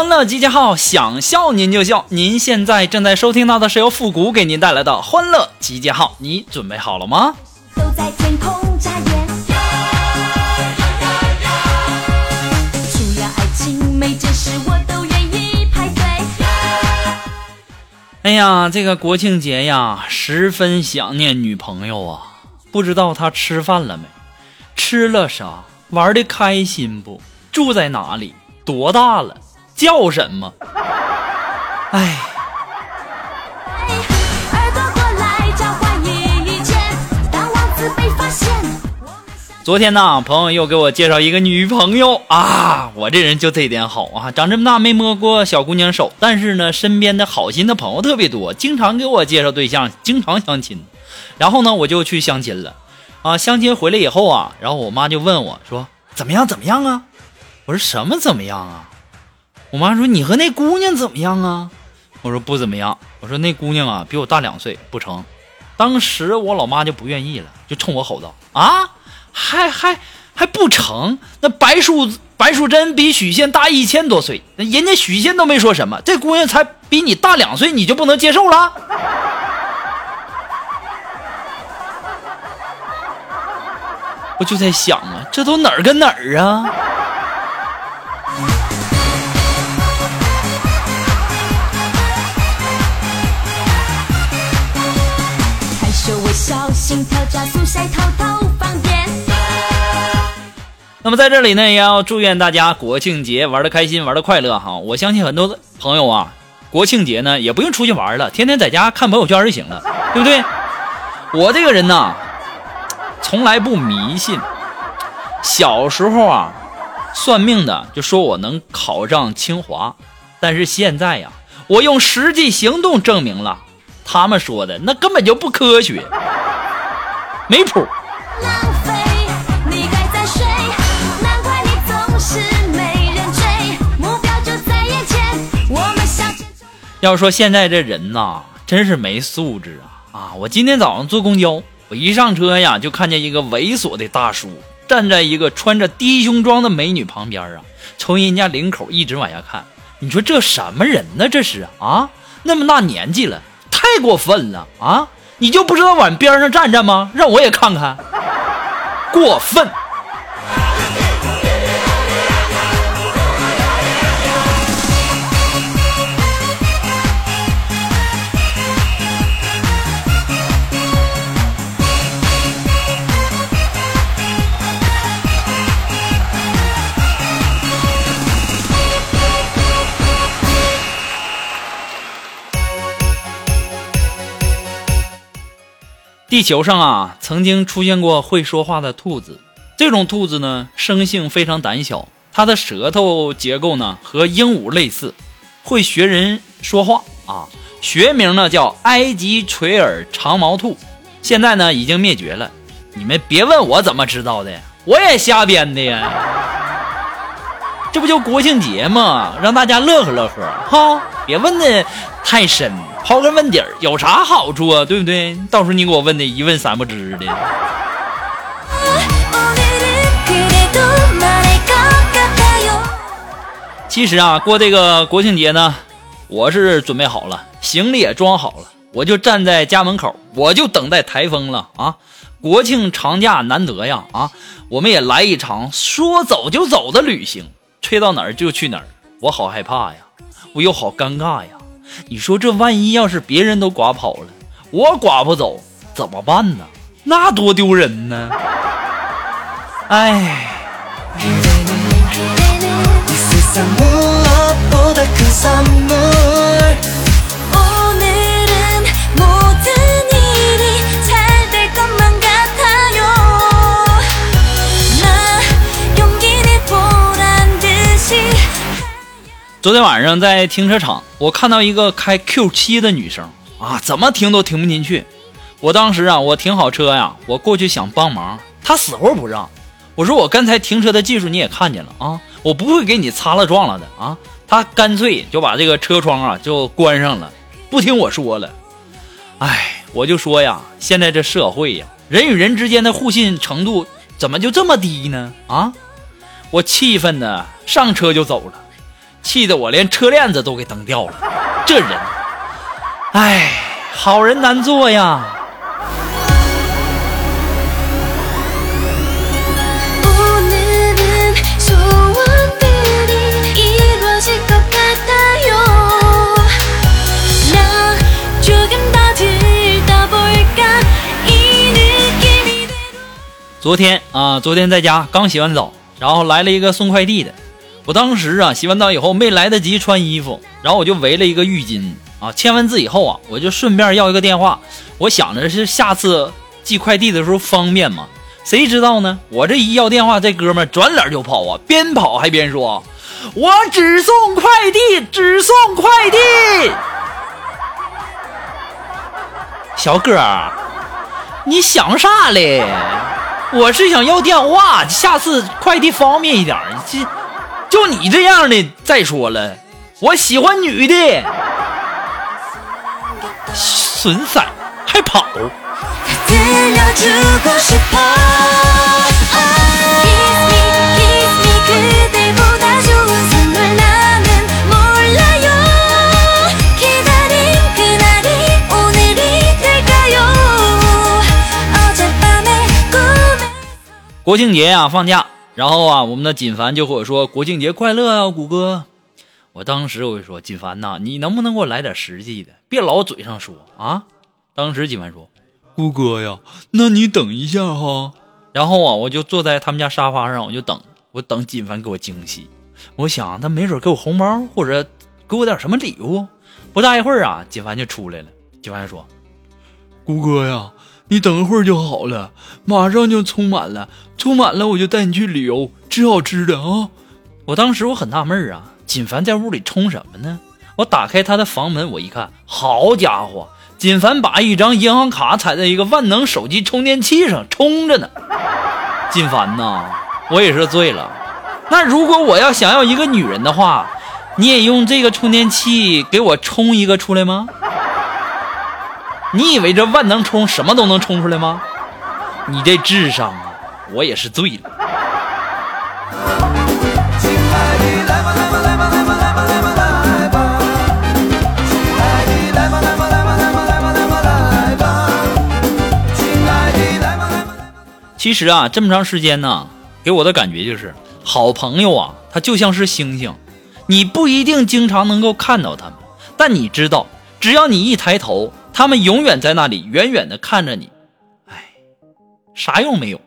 欢乐集结号，想笑您就笑。您现在正在收听到的是由复古给您带来的欢乐集结号，你准备好了吗？都在天空眨眼。哎呀，这个国庆节呀，十分想念女朋友啊！不知道她吃饭了没？吃了啥？玩的开心不？住在哪里？多大了？叫什么？哎，昨天呢，朋友又给我介绍一个女朋友啊，我这人就这点好啊，长这么大没摸过小姑娘手，但是呢，身边的好心的朋友特别多，经常给我介绍对象，经常相亲。然后呢，我就去相亲了，啊，相亲回来以后啊，然后我妈就问我说：“怎么样？怎么样啊？”我说：“什么怎么样啊？”我妈说：“你和那姑娘怎么样啊？”我说：“不怎么样。”我说：“那姑娘啊，比我大两岁，不成。”当时我老妈就不愿意了，就冲我吼道：“啊，还还还不成？那白淑白淑贞比许仙大一千多岁，那人家许仙都没说什么，这姑娘才比你大两岁，你就不能接受了？” 我就在想啊，这都哪儿跟哪儿啊？那么在这里呢，也要祝愿大家国庆节玩的开心，玩的快乐哈！我相信很多的朋友啊，国庆节呢也不用出去玩了，天天在家看朋友圈就行了，对不对？我这个人呢，从来不迷信。小时候啊，算命的就说我能考上清华，但是现在呀，我用实际行动证明了，他们说的那根本就不科学，没谱。浪费，你还在睡，难怪你总是没人追。目标就在眼前，我们向前冲。要说现在这人呐，真是没素质啊！啊，我今天早上坐公交，我一上车呀，就看见一个猥琐的大叔站在一个穿着低胸装的美女旁边啊，从人家领口一直往下看。你说这什么人呢？这是啊，那么大年纪了，太过分了啊！你就不知道往边上站站吗？让我也看看，过分！地球上啊，曾经出现过会说话的兔子。这种兔子呢，生性非常胆小，它的舌头结构呢和鹦鹉类似，会学人说话啊。学名呢叫埃及垂耳长毛兔，现在呢已经灭绝了。你们别问我怎么知道的，我也瞎编的呀。这不就国庆节吗？让大家乐呵乐呵哈，别问的太深，刨根问底儿有啥好处啊？对不对？到时候你给我问的一问三不知的。其实啊过这个国庆节呢我是准备好了行李也装好了我就站在家门口我就等待台风了啊。国庆长假难得呀啊我们也来一场说走就走的旅行吹到哪儿就去哪儿我好害怕呀我又好尴尬呀。你说这万一要是别人都刮跑了，我刮不走怎么办呢？那多丢人呢！哎。昨天晚上在停车场，我看到一个开 Q 七的女生啊，怎么停都停不进去。我当时啊，我停好车呀，我过去想帮忙，她死活不让。我说我刚才停车的技术你也看见了啊，我不会给你擦了撞了的啊。她干脆就把这个车窗啊就关上了，不听我说了。哎，我就说呀，现在这社会呀，人与人之间的互信程度怎么就这么低呢？啊，我气愤的上车就走了，气得我连车链子都给蹬掉了。这人唉好人难做呀。昨天啊昨天在家刚洗完澡然后来了一个送快递的。我当时啊，洗完澡以后没来得及穿衣服，然后我就围了一个浴巾啊。签完字以后啊，我就顺便要一个电话。我想着是下次寄快递的时候方便嘛。谁知道呢？我这一要电话，这哥们转脸就跑啊，边跑还边说：“我只送快递，只送快递。”小哥，你想啥嘞？我是想要电话，下次快递方便一点。这就你这样的再说了我喜欢女的。损色还跑。国庆节呀啊放假。然后啊我们的锦凡就和我说国庆节快乐啊，谷歌。我当时我就说锦凡呐，你能不能给我来点实际的，别老嘴上说啊。当时锦凡说，谷歌呀，那你等一下哈。然后啊我就坐在他们家沙发上，我就等，我等锦凡给我惊喜。我想他没准给我红包，或者给我点什么礼物。不大一会儿啊，锦凡就出来了。锦凡说：“谷歌呀，你等会儿就好了，马上就充满了，充满了我就带你去旅游，吃好吃的啊！”我当时我很纳闷儿啊，锦凡在屋里充什么呢？我打开他的房门，我一看，好家伙，锦凡把一张银行卡踩在一个万能手机充电器上充着呢。锦凡呐，我也是醉了。那如果我要想要一个女人的话，你也用这个充电器给我充一个出来吗？你以为这万能充什么都能充出来吗？你这智商啊，我也是醉了。其实啊，这么长时间呢，给我的感觉就是，好朋友啊，他就像是星星，你不一定经常能够看到他们，但你知道，只要你一抬头，他们永远在那里，远远的看着你。哎，啥用没有？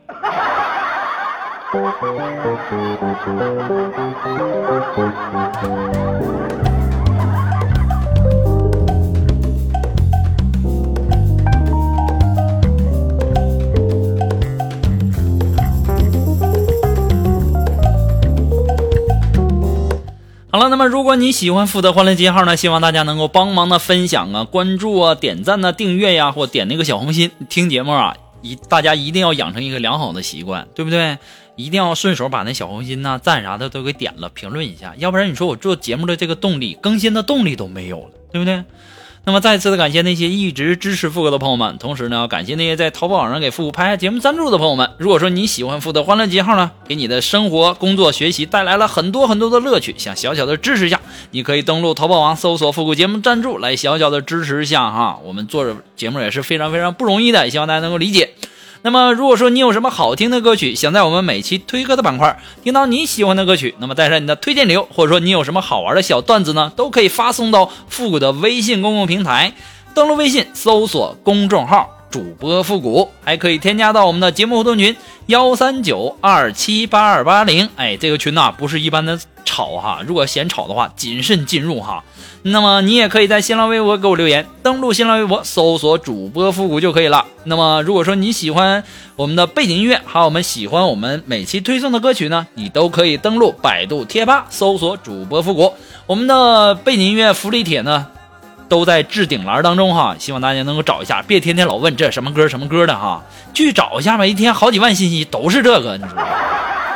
那么如果你喜欢负责欢乐街号呢，希望大家能够帮忙的分享啊、关注啊、点赞呐、订阅呀、或点那个小红心。听节目啊，一大家一定要养成一个良好的习惯，对不对？一定要顺手把那小红心呐、赞啥的都给点了，评论一下，要不然你说我做节目的这个动力、更新的动力都没有了，对不对？那么再次的感谢那些一直支持富哥的朋友们，同时呢，感谢那些在淘宝网上给富哥拍下节目赞助的朋友们。如果说你喜欢富的欢乐节号呢，给你的生活、工作、学习带来了很多很多的乐趣，想小小的支持一下，你可以登录淘宝网搜索“复古节目赞助”来小小的支持一下哈。我们做着节目也是非常非常不容易的，希望大家能够理解。那么，如果说你有什么好听的歌曲，想在我们每期推歌的板块听到你喜欢的歌曲，那么带上你的推荐理由，或者说你有什么好玩的小段子呢，都可以发送到复古的微信公共平台。登录微信，搜索公众号主播复古，还可以添加到我们的节目互动群幺三九二七八二八零。哎，这个群呐、不是一般的吵哈，如果嫌吵的话，谨慎进入哈。那么你也可以在新浪微博给我留言，登录新浪微博搜索主播复古就可以了。那么如果说你喜欢我们的背景音乐，还有我们喜欢我们每期推送的歌曲呢，你都可以登录百度贴吧搜索主播复古。我们的背景音乐福利帖呢，都在置顶栏当中哈，希望大家能够找一下，别天天老问这什么歌什么歌的哈，去找一下吧，一天好几万信息都是这个，你说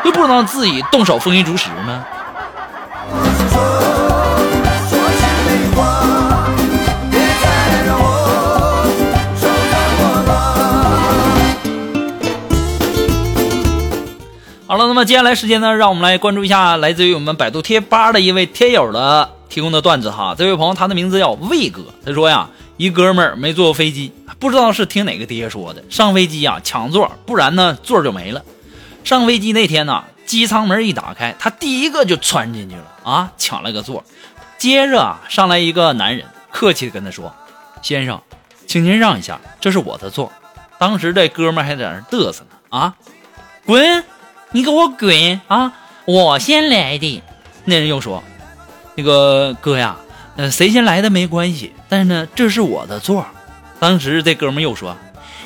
又不能自己动手丰衣足食吗？好了，那么接下来时间呢，让我们来关注一下来自于我们百度贴吧的一位贴友的提供的段子哈。这位朋友他的名字叫魏哥，他说呀，一哥们儿没坐过飞机，不知道是听哪个爹说的，上飞机呀抢座，不然呢座就没了。上飞机那天呢，机舱门一打开，他第一个就窜进去了啊，抢了个座。接着，上来一个男人，客气的跟他说：“先生，请您让一下，这是我的座。”当时这哥们儿还在那嘚瑟呢啊，滚！你给我滚啊！我先来的。那人又说：“那个哥呀，呃，谁先来的没关系，但是呢，这是我的座。”当时这哥们又说：“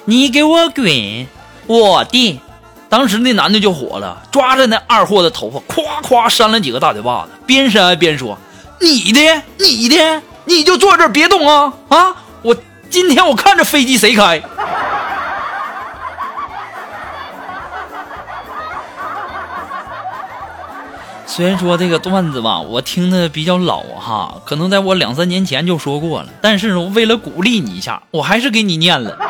你给我滚！我的。”当时那男的就火了，抓着那二货的头发，咵咵扇了几个大嘴巴子，边扇边说：“你的，你的，你就坐这儿别动啊啊！我今天我看着飞机谁开。”虽然说这个段子吧，我听的比较老哈，可能在我两三年前就说过了，但是，为了鼓励你一下，我还是给你念了。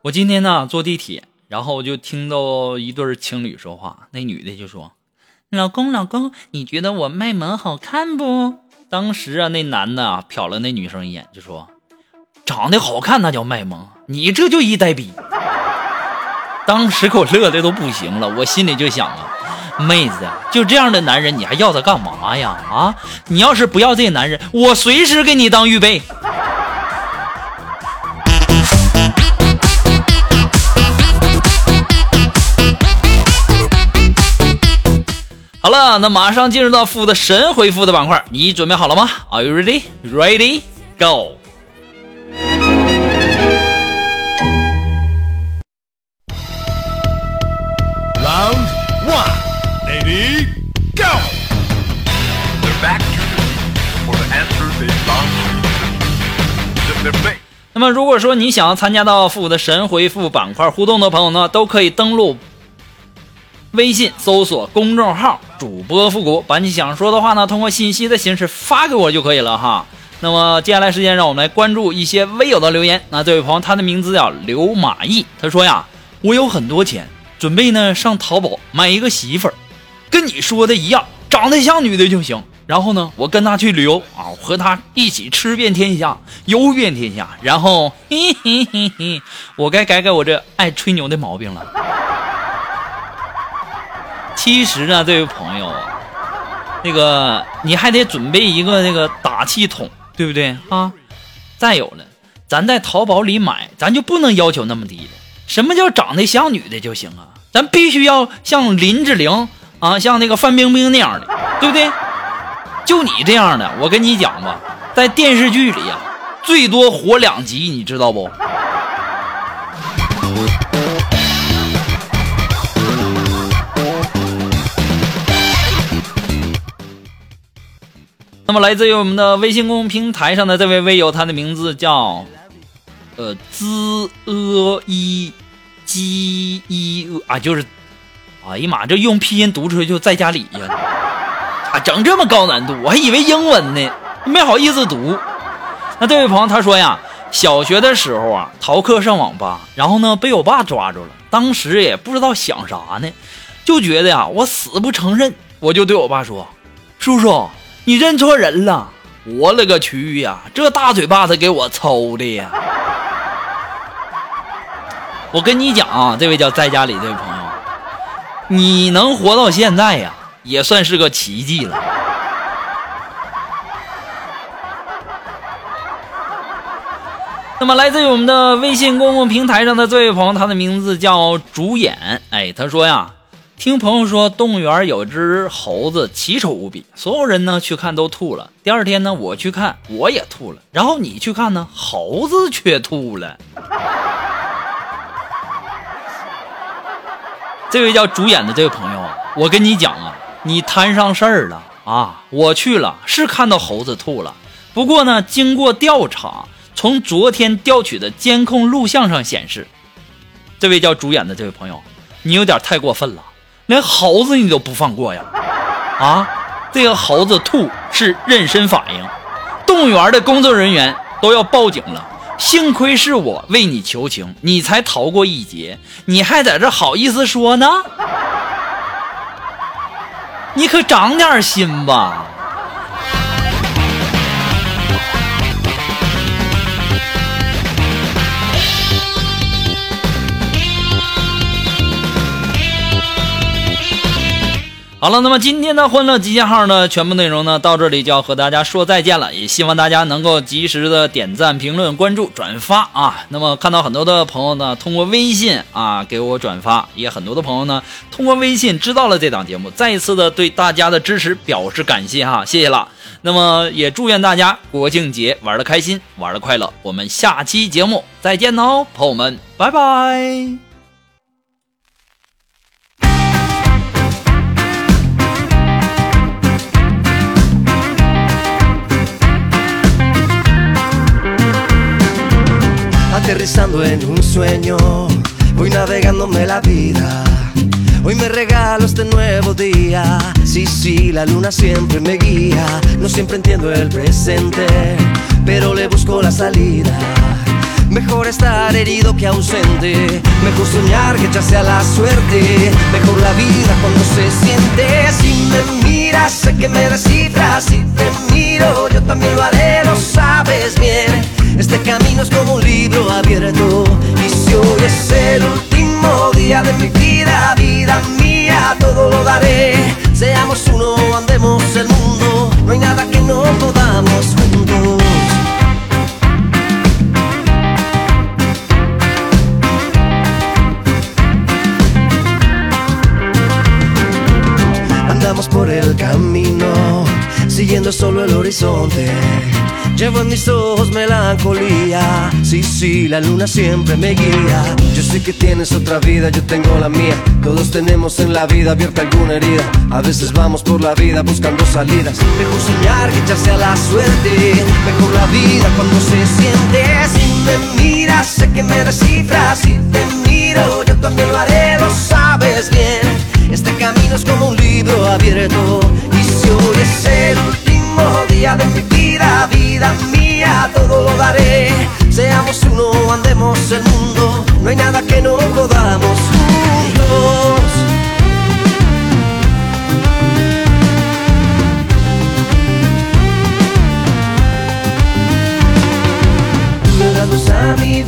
我今天呢坐地铁，然后我就听到一对情侣说话，那女的就说：“老公，老公，你觉得我卖萌好看不？”当时啊，那男的啊瞟了那女生一眼，就说：“长得好看那叫卖萌，你这就一呆逼。”当时给我乐的都不行了，我心里就想啊，妹子，就这样的男人，你还要他干嘛呀？啊，你要是不要这男人，我随时给你当预备。好了，那马上进入到负的神回复的板块，你准备好了吗？Are you ready? Ready? Go! 那么，如果说你想要参加到复古的神回复板块互动的朋友呢，都可以登录微信搜索公众号“主播复古”，把你想说的话呢，通过信息的形式发给我就可以了哈。那么接下来时间，让我们来关注一些微友的留言。那这位朋友，他的名字叫刘马毅，他说呀，我有很多钱，准备呢上淘宝买一个媳妇儿，跟你说的一样，长得像女的就行。然后呢，我跟他去旅游啊，和他一起吃遍天下，游遍天下。然后，嘿嘿嘿嘿，我该改改我这爱吹牛的毛病了。其实呢，这位朋友，那个你还得准备一个那个打气筒，对不对啊？再有了，咱在淘宝里买，咱就不能要求那么低了。什么叫长得像女的就行啊？咱必须要像林志玲啊，像那个范冰冰那样的，对不对？就你这样的，我跟你讲吧，在电视剧里呀、最多火两集，你知道不？那么来自于我们的微信公众平台上的这位微友，他的名字叫呃，z e i j i，啊，就是，哎呀妈，这用拼音读出来就在家里呀，啊，整这么高难度，我还以为英文呢，没好意思读。那这位朋友他说呀，小学的时候啊，逃课上网吧，然后呢被我爸抓住了，当时也不知道想啥呢，就觉得呀我死不承认，我就对我爸说，叔叔。你认错人了！我勒个去呀！这大嘴巴子给我抽的呀！我跟你讲啊，这位叫在家里这位朋友，你能活到现在呀，也算是个奇迹了。那么，来自于我们的微信公共平台上的这位朋友，他的名字叫主演。哎，他说呀，听朋友说动物园有只猴子奇丑无比，所有人呢去看都吐了。第二天呢，我去看我也吐了，然后你去看呢，猴子却吐了。这位叫主演的这位朋友啊，我跟你讲啊，你摊上事儿了啊！我去了，是看到猴子吐了。不过呢，经过调查，从昨天调取的监控录像上显示，这位叫主演的这位朋友，你有点太过分了，连猴子你都不放过呀！啊，这个猴子吐是妊娠反应，动物园的工作人员都要报警了。幸亏是我为你求情，你才逃过一劫，你还在这好意思说呢？你可长点心吧！好了，那么今天的欢乐集结号呢，全部内容呢到这里就要和大家说再见了。也希望大家能够及时的点赞、评论、关注、转发啊。那么看到很多的朋友呢，通过微信啊给我转发，也很多的朋友呢通过微信知道了这档节目，再一次的对大家的支持表示感谢哈，谢谢了。那么也祝愿大家国庆节玩的开心，玩的快乐。我们下期节目再见喽，朋友们，拜拜。Aterrizando en un sueño, voy navegándome la vida. Hoy me regalo este nuevo día. Sí, sí, la luna siempre me guía. No siempre entiendo el presente, pero le busco la salida. Mejor estar herido que ausente. Mejor soñar que echarse a la suerte. Mejor la vida cuando se siente. Si me miras, sé que me descifras. Si te miro, yo también lo haré, lo sabes bien. Este camino es como un libro abierto. Y si hoy es el último día de mi vida, vida mía, todo lo daré. Seamos uno, andemos el mundo. No hay nada que no podamos juntos. Andamos por el camino, siguiendo solo el horizonte. Llevo en mis ojos melancolía. Sí, sí, la luna siempre me guía. Yo sé que tienes otra vida, yo tengo la mía. Todos tenemos en la vida abierta alguna herida. A veces vamos por la vida buscando salidas. Mejor soñar que echarse a la suerte. Mejor la vida cuando se siente. Si me miras, sé que me descifras. Si te miro, yo también lo haré, lo sabes bien. Este camino es como un libro abierto. Y si hoy es el último día de mi lo daré. Seamos uno, andemos el mundo, no hay nada que no podamos juntos. Llévanos a mi